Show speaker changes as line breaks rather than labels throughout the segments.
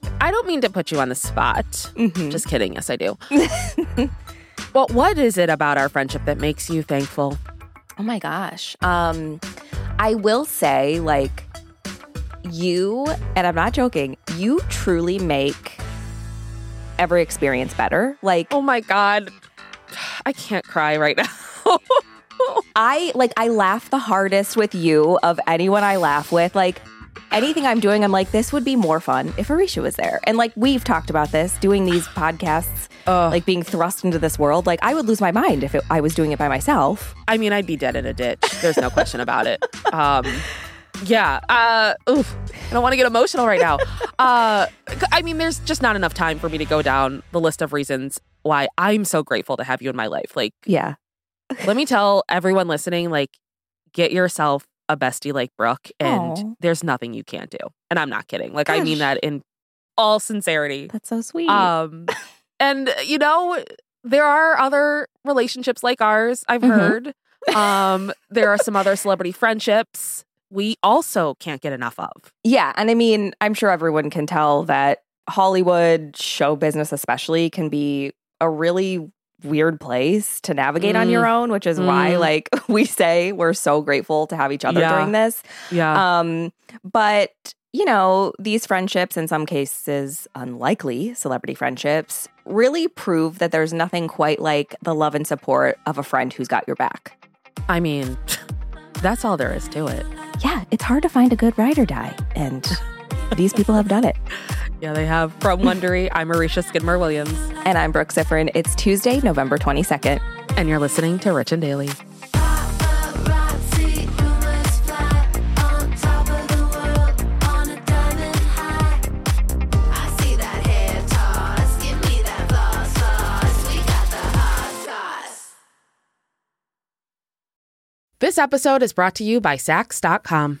Brooke, I don't mean to put you on the spot.
Mhm.
Just kidding. Yes, I do. well, what is it about our friendship that makes you thankful?
Oh my gosh. Um, I will say, like, you, and I'm not joking, you truly make every experience better. Like,
Oh my God. I can't cry right now.
I like I laugh the hardest with you of anyone I laugh with. Like anything I'm doing, I'm like, this would be more fun if Aricia was there. And like we've talked about this, doing these podcasts,
Ugh.
like being thrust into this world. Like I would lose my mind if it, I was doing it by myself.
I mean, I'd be dead in a ditch. There's no question about it. Um, yeah. Uh, oof. I don't want to get emotional right now. Uh, I mean, there's just not enough time for me to go down the list of reasons why I'm so grateful to have you in my life. Like,
Yeah.
let me tell everyone listening, like, get yourself a bestie like Brooke, and
Aw.
there's nothing you can't do. And I'm not kidding. Like, I mean that in all sincerity.
That's so sweet.
Um, and you know, there are other relationships like ours. I've
Mhm.
heard. Um, there are some other celebrity friendships we also can't get enough of.
yeah. And I mean, I'm sure everyone can tell that Hollywood show business, especially, can be a really weird place to navigate on
Mm.
your own, which is why,
Mm.
like, we say we're so grateful to have each other
Yeah.
during this.
Yeah.
Um, but you know, these friendships, in some cases unlikely celebrity friendships, really prove that there's nothing quite like the love and support of a friend who's got your back.
I mean, that's all there is to it.
Yeah, it's hard to find a good ride or die, and these people have done it.
Yeah, they have from Wondery. I'm Aricia Skidmore Williams,
And I'm Brooke Siffrinn. It's Tuesday, November 22nd.
and you're listening to Rich and Daily.
Paparazzi, rumors fly on top of the world on a diamond high. I see that hair toss, give me that floss, floss. We got the hot sauce.
This episode is brought to you by Saks.com.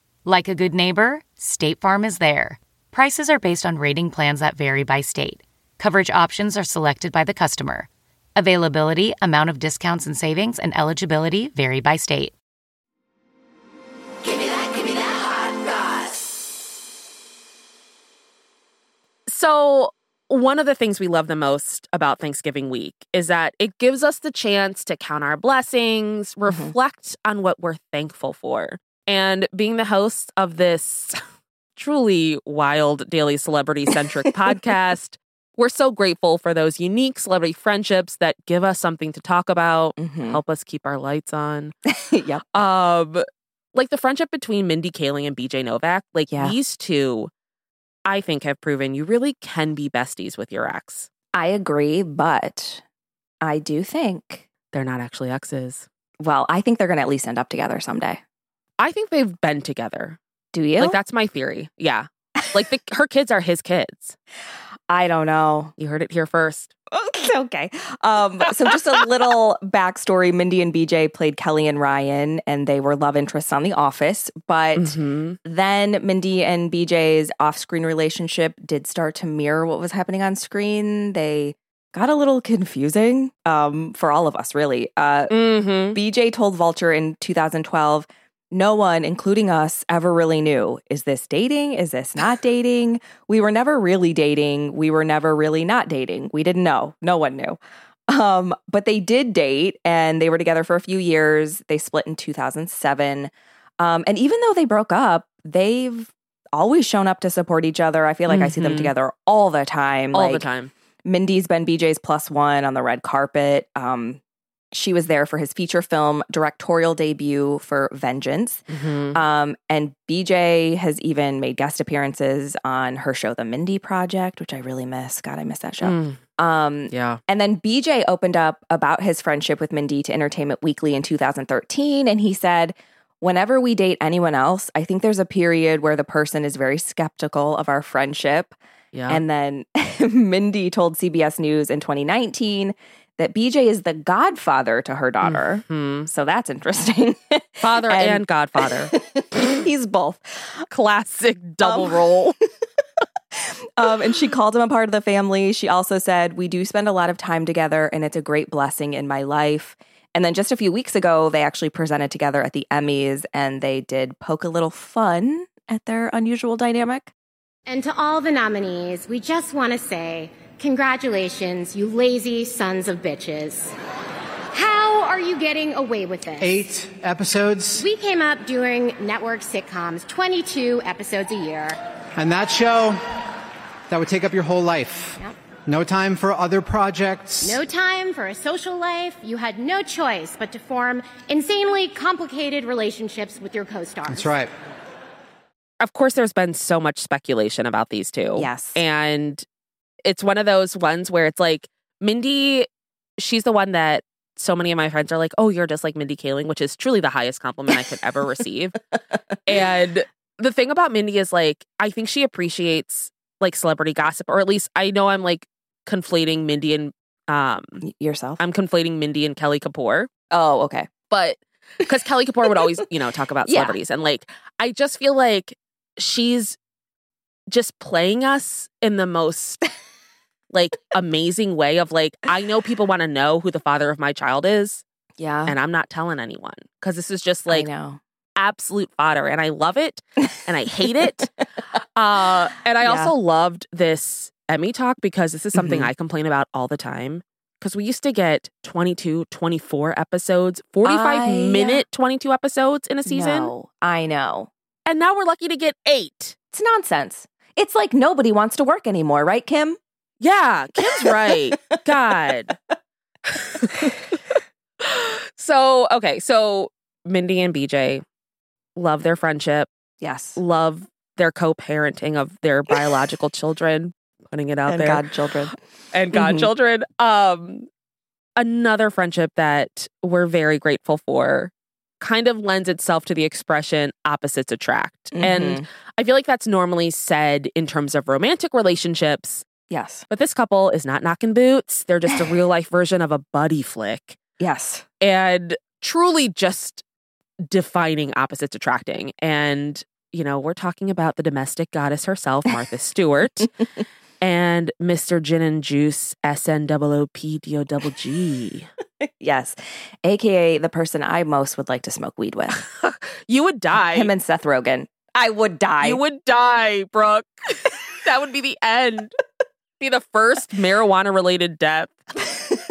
Like a good neighbor, State Farm is there. Prices are based on rating plans that vary by state. Coverage options are selected by the customer. Availability, amount of discounts and savings, and eligibility vary by state.
Give me that, give me that hot sauce.
So, one of the things we love the most about Thanksgiving week is that it gives us the chance to count our blessings, mm-hmm. reflect on what we're thankful for. And being the host of this truly wild daily celebrity centric podcast, we're so grateful for those unique celebrity friendships that give us something to talk about,
Mhm.
help us keep our lights on.
yep.
Um, like the friendship between Mindy Kaling and BJ Novak, like
Yeah.
these two, I think have proven you really can be besties with your ex.
I agree, but I do think,
They're not actually exes.
well, I think they're going to at least end up together someday.
I think they've been together.
Do you?
Like that's my theory. Yeah. Like the, her kids are his kids.
I don't know.
You heard it here first.
okay. Um, so just a little backstory. Mindy and BJ played Kelly and Ryan, and they were love interests on The Office. But
Mhm.
then Mindy and BJ's off-screen relationship did start to mirror what was happening on screen. They got a little confusing um, for all of us, really. Uh,
Mhm.
BJ told Vulture in 2012, no one, including us, ever really knew is this dating? Is this not dating? We were never really dating. We were never really not dating. We didn't know. No one knew. Um, but they did date and they were together for a few years. They split in 2007. Um, and even though they broke up, they've always shown up to support each other. I feel like I see them
Mhm.
together all the time.
All
like,
the time.
Mindy's been BJ's plus one on the red carpet. Um, she was there for his feature film directorial debut for Vengeance.
Mhm.
Um, and BJ has even made guest appearances on her show, The Mindy Project, which I really miss. God, I miss that show.
Mm,
Um,
yeah.
and then BJ opened up about his friendship with Mindy to Entertainment Weekly in 2013. And he said, Whenever we date anyone else, I think there's a period where the person is very skeptical of our friendship.
Yeah.
And then Mindy told CBS News in 2019 that BJ is the godfather to her daughter.
Mhm.
So that's interesting.
Father
And-
and, godfather.
He's both.
Classic double
Um,
role.
Um, and she called him a part of the family. She also said, We do spend a lot of time together, and it's a great blessing in my life. And then just a few weeks ago, they actually presented together at the Emmys and they did poke a little fun at their unusual dynamic.
And to all the nominees, we just want to say congratulations, you lazy sons of bitches. How are you getting away with this?
Eight episodes,
We came up doing network sitcoms, 22 episodes a year.
and that show, that would take up your whole life.
Yep.
No time for other projects.
No time for a social life. You had no choice but to form insanely complicated relationships with your co stars.
That's right.
of course, there's been so much speculation about these two.
Yes.
And it's one of those ones where it's like Mindy, she's the one that so many of my friends are like, oh, you're just like Mindy Kaling, which is truly the highest compliment I could ever receive. And the thing about Mindy is like, I think she appreciates like celebrity gossip, or at least I know I'm like conflating Mindy and um
Yourself?
I'm conflating Mindy and Kelly Kapoor.
oh, okay.
But because Kelly Kapoor would always, you know, talk about
Yeah.
celebrities. And like I just feel like she's just playing us in the most like amazing way of like, I know people want to know who the father of my child is,
Yeah.
and I'm not telling anyone. Cause this is just like
know.
absolute fodder and I love it and I hate it. Uh, and I
Yeah.
also loved this Emmy talk because this is something
Mhm.
I complain about all the time. Because we used to get 22, 24 episodes, 45
I-
minute 22 episodes in a season.
No, I know.
And now we're lucky to get eight.
It's nonsense. It's like nobody wants to work anymore, right, Kim?
Yeah, Kim's right. God. so, okay. So, Mindy and BJ love their friendship.
Yes.
love their co-parenting of their biological children putting it out
and
there
godchildren.
and
Mhm.
godchildren um another friendship that we're very grateful for kind of lends itself to the expression opposites attract and
Mhm.
i feel like that's normally said in terms of romantic relationships
yes.
but this couple is not knocking boots they're just a real life version of a buddy flick
Yes.
and truly just defining opposites attracting. And, you know, we're talking about the domestic goddess herself, Martha Stewart, and Mr. Gin and Juice, Snoop Dogg.
Yes. AKA the person I most would like to smoke weed with.
You would die.
Him and Seth Rogen. I would die.
you would die, Brooke. that would be the end. Be the first marijuana related death.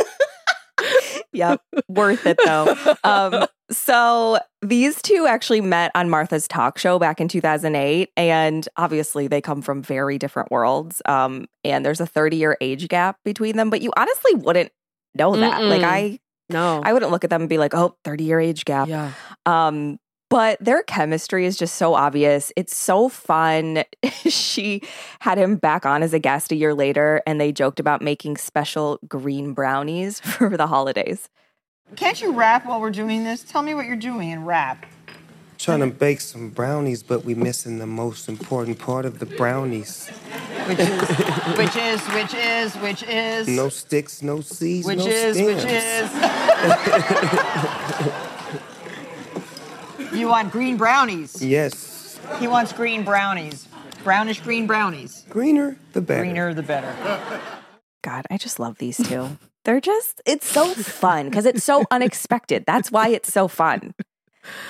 yep. Worth it though. Um, so these two actually met on Martha's talk show back in 2008. And obviously they come from very different worlds. Um, and there's a 30 year age gap between them, but you honestly wouldn't know that. Like
Mm-mm.
I,
No.
I wouldn't look at them and be like, oh, 30 year age gap.
yeah.
Um, but their chemistry is just so obvious. It's so fun. she had him back on as a guest a year later, and they joked about making special green brownies for the holidays.
Can't you rap while we're doing this? Tell me what you're doing and rap.
Trying to bake some brownies, but we missing the most important part of the brownies.
Which is, which is, which is, which is,
No sticks, no seeds,
which
no
is,
stems.
which is. you want green brownies.
Yes,
He wants green brownies. Brownish green brownies.
greener the better.
Greener the better.
God, I just love these two. They're just, it's so fun because it's so unexpected. That's why it's so fun.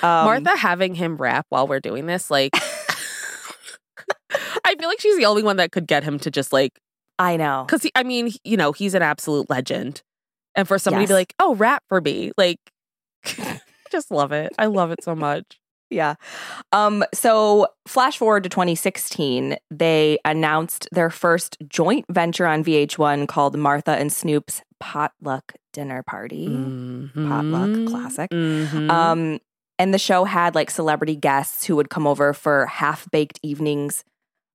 Um,
Martha having him rap while we're doing this, like, I feel like she's the only one that could get him to just like
I know.
Because I mean, you know, he's an absolute legend, and for somebody to be like, "Oh, rap for me," like, just love it. I love it so much.
Yeah. Um, so flash forward to 2016, they announced their first joint venture on VH1 called Martha and Snoop's Potluck Dinner Party. Potluck, classic.
Mhm.
Um, and the show had like celebrity guests who would come over for half baked evenings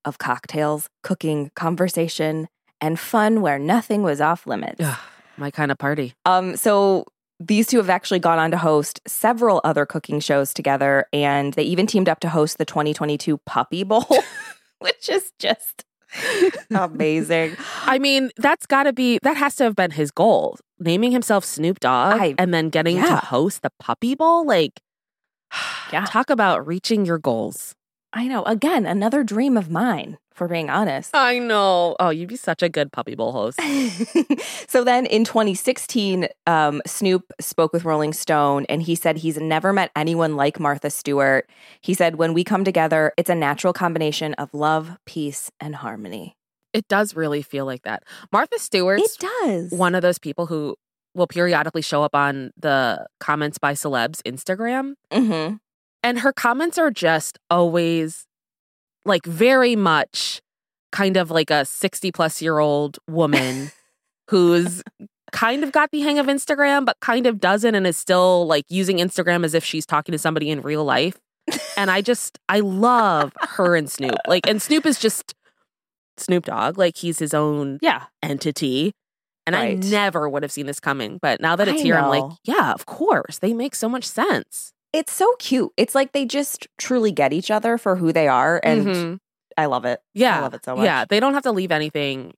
of cocktails, cooking, conversation, and fun where nothing was off limits.
Ugh, my kind of party.
Um, so these two have actually gone on to host several other cooking shows together, and they even teamed up to host the 2022 Puppy Bowl, which is just amazing.
I mean, that's got to be that has to have been his goal. Naming himself Snoop Dogg
I-
and then getting to host the Puppy Bowl, like,
Yeah.
talk about reaching your goals.
I know. Again, another dream of mine, for being honest.
I know. Oh, you'd be such a good Puppy Bowl host.
so then in 2016, um, Snoop spoke with Rolling Stone and he said he's never met anyone like Martha Stewart. He said, when we come together, it's a natural combination of love, peace, and harmony.
It does really feel like that. Martha Stewart.
it does.
one of those people who will periodically show up on the comments by celebs Instagram.
hmm
And her comments are just always like very much kind of like a 60 plus year old woman who's kind of got the hang of Instagram, but kind of doesn't and is still like using Instagram as if she's talking to somebody in real life. And I just, I love her and Snoop. Like, and Snoop is just Snoop Dogg. Like, he's his own
Yeah.
entity. And
Right.
I never would have seen this coming. But now that it's
I
here, I'm like, yeah, of course. They make so much sense.
It's so cute. It's like they just truly get each other for who they are. And
Mhm.
I love it.
yeah.
I love it so much.
Yeah. They don't have to leave anything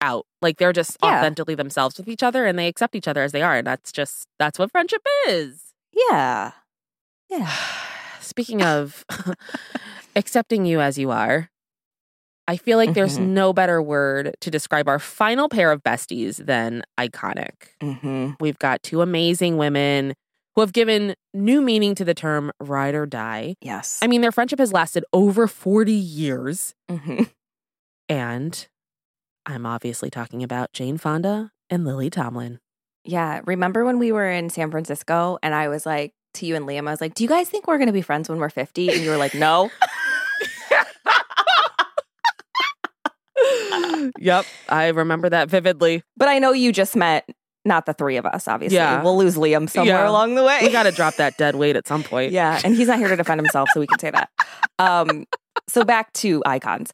out. Like they're just
Yeah.
authentically themselves with each other and they accept each other as they are. And that's just, that's what friendship is.
Yeah. Yeah.
Speaking of accepting you as you are, I feel like there's
Mhm.
no better word to describe our final pair of besties than iconic.
hmm
We've got two amazing women who have given new meaning to the term ride or die.
Yes.
I mean, their friendship has lasted over 40 years.
hmm
And I'm obviously talking about Jane Fonda and Lily Tomlin.
Yeah. Remember when we were in San Francisco and I was like to you and Liam, I was like, do you guys think we're going to be friends when we're 50? And you were like, no.
yep, I remember that vividly.
but I know you just meant not the three of us, obviously.
Yeah.
We'll lose Liam somewhere
Yeah.
along the way.
We got to drop that dead weight at some point.
Yeah, and he's not here to defend himself, so we can say that. Um, so back to icons.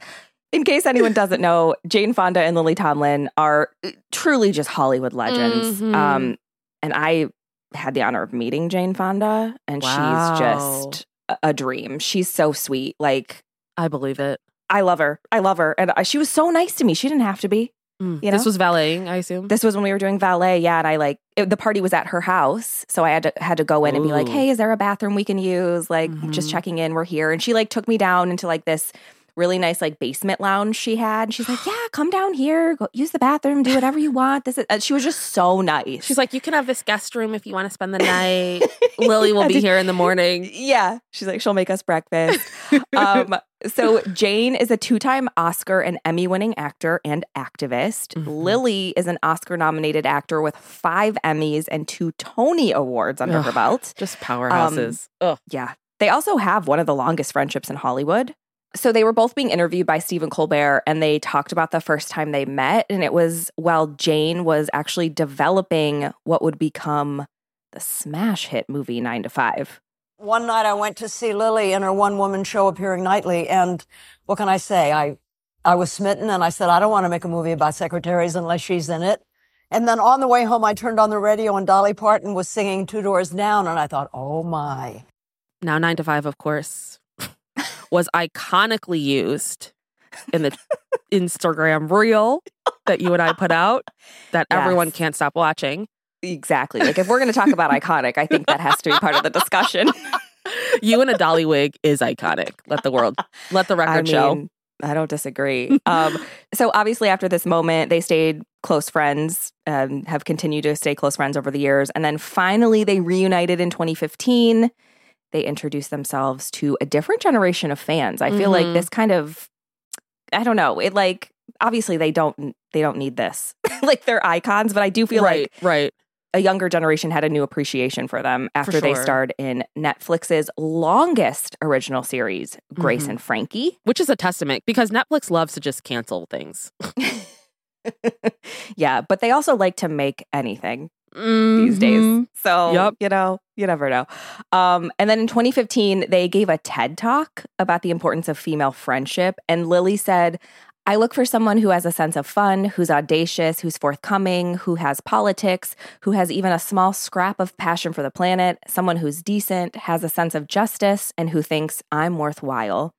In case anyone doesn't know, Jane Fonda and Lily Tomlin are uh, truly just Hollywood legends.
Mhm.
Um, and I had the honor of meeting Jane Fonda, and
Wow.
she's just a- a dream. She's so sweet. Like
I believe it.
I love her. I love her, and she was so nice to me. She didn't have to be.
Mm.
You
This was valeting, I assume.
This was when we were doing valet, yeah. And I like it, the party was at her house, so I had to had to go in and be like, "Hey, is there a bathroom we can use? Like, just
Mhm.
checking in. We're here." And she like took me down into like this really nice like basement lounge she had. And she's like, "Yeah, come down here, go use the bathroom, do whatever you want." This is. uh, she was just so nice.
She's like, you can have this guest room if you want to spend the night. Lily will be here in the morning.
Yeah, she's like, she'll make us breakfast. um, so Jane is a two-time Oscar and Emmy-winning actor and activist.
Mhm.
Lily is an Oscar-nominated actor with five Emmys and two Tony Awards under her belt.
Just powerhouses. Ugh.
Yeah, they also have one of the longest friendships in Hollywood. So they were both being interviewed by Stephen Colbert, and they talked about the first time they met, and it was while Jane was actually developing what would become the smash hit movie Nine to Five.
One night I went to see Lily in her one woman show appearing nightly. And what can I say? I, I was smitten and I said, I don't want to make a movie about secretaries unless she's in it. And then on the way home, I turned on the radio and Dolly Parton was singing Two Doors Down. And I thought, oh my.
Now, nine to five, of course, was iconically used in the Instagram reel that you and I put out that everyone can't stop watching.
Exactly. Like if we're going to talk about iconic, I think that has to be part of the discussion.
You in a dolly wig is iconic. Let the world, let the
I
record show.
I don't disagree. Um, so obviously, after this moment, they stayed close friends, um, have continued to stay close friends over the years, and then finally they reunited in 2015. They introduced themselves to a different generation of fans. I feel like
Mhm.
this kind of, I don't know, it like obviously they don't they don't need this, like they're icons, but I do feel
right,
like
right.
A younger generation had a new appreciation for them after they
sure.
starred in Netflix's longest original series, Grace
Mhm.
and Frankie.
Which is a testament because Netflix loves to just cancel things.
yeah, but they also like to make anything these days.
Mhm.
So,
Yep.
you know, you never know. Um, and then in 2015, they gave a TED talk about the importance of female friendship. And Lily said, I look for someone who has a sense of fun, who's audacious, who's forthcoming, who has politics, who has even a small scrap of passion for the planet, someone who's decent, has a sense of justice, and who thinks I'm worthwhile.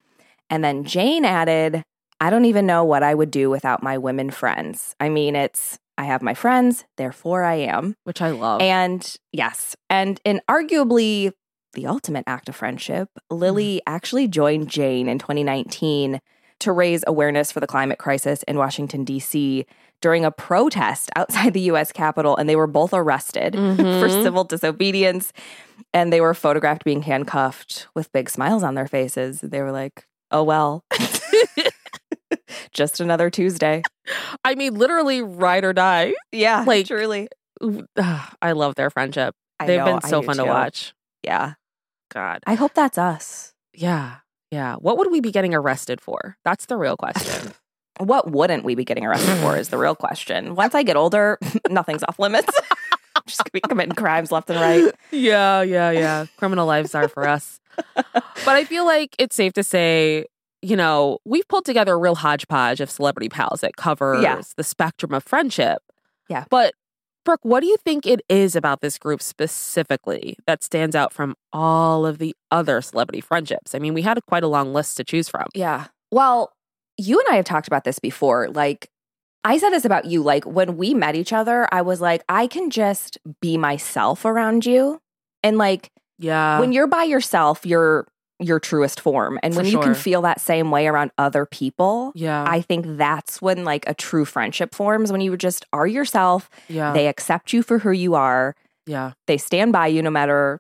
And then Jane added, I don't even know what I would do without my women friends. I mean, it's, I have my friends, therefore I am.
Which I love.
And yes, and in arguably the ultimate act of friendship, Lily mm-hmm. actually joined Jane in 2019 to raise awareness for the climate crisis in Washington, D.C. during a protest outside the U.S. Capitol, and they were both arrested for
Mhm.
civil disobedience. And they were photographed being handcuffed with big smiles on their faces. They were like, oh, well, just another Tuesday.
I mean, literally ride or die.
Yeah,
Like-
truly.
I love their friendship.
I
They've
know,
been so fun to watch.
Yeah.
God.
I hope that's us.
Yeah. Yeah. What would we be getting arrested for? That's the real question.
What wouldn't we be getting arrested for is the real question. Once I get older, nothing's off limits. I'm just gonna be committing crimes left and right.
yeah. Yeah. Yeah. Criminal lives are for us. But I feel like it's safe to say, you know, we've pulled together a real hodgepodge of celebrity pals that covers
Yeah.
the spectrum of friendship.
Yeah.
But Brooke, what do you think it is about this group specifically that stands out from all of the other celebrity friendships? I mean, we had quite a long list to choose from.
Yeah. Well, you and I have talked about this before. Like, I said this about you. Like, when we met each other, I was like, I can just be myself around you. And like,
Yeah.
when you're by yourself, you're your truest form. And
For
when you can feel that same way around other people,
yeah.
I think that's when like a true friendship forms when you just are yourself.
yeah.
They accept you for who you are.
yeah.
They stand by you no matter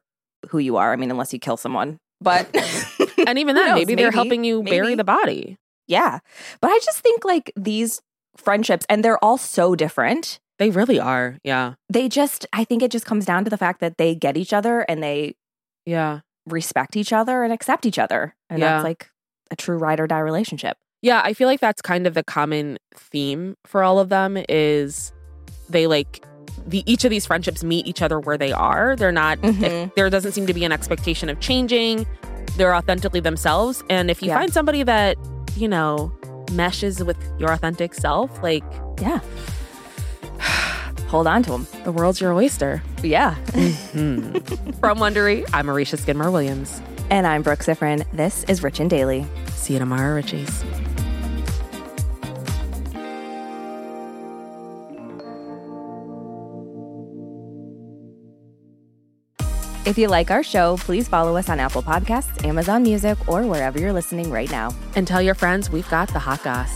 who you are. I mean, unless you kill someone. But
And even then, maybe, they're helping you bury the body.
yeah. But I just think like these friendships, and they're all so different.
They really are. Yeah.
They just, I think it just comes down to the fact that they get each other and they
Yeah.
Respect each other and accept each other. And
Yeah.
that's like a true ride or die relationship.
Yeah. I feel like that's kind of the common theme for all of them is they like the each of these friendships meet each other where they are. They're not
Mhm.
there doesn't seem to be an expectation of changing. They're authentically themselves. And if you
Yeah.
find somebody that, you know, meshes with your authentic self, like
Yeah. Hold on to them.
the world's your oyster.
Yeah. Mm-hmm.
From Wondery, I'm Aricia Skidmore Williams.
and I'm Brooke Siffrinn. This is Rich and Daily.
See you tomorrow, Richies.
If you like our show, please follow us on Apple Podcasts, Amazon Music, or wherever you're listening right now.
And tell your friends we've got the hot goss.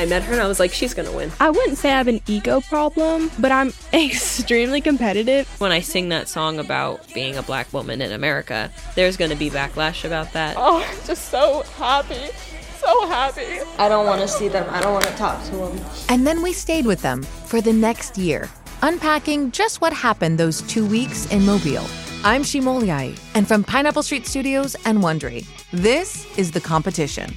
I met her and I was like, she's gonna win.
I wouldn't say I have an ego problem, but I'm extremely competitive.
When I sing that song about being a black woman in America, there's gonna be backlash about that.
Oh, I'm just so happy. So happy.
I don't want to see them. I don't want to talk to them.
And then we stayed with them for the next year, unpacking just what happened those two weeks in Mobile. I'm Shimoliai, and from Pineapple Street Studios and Wondery, this is The Competition.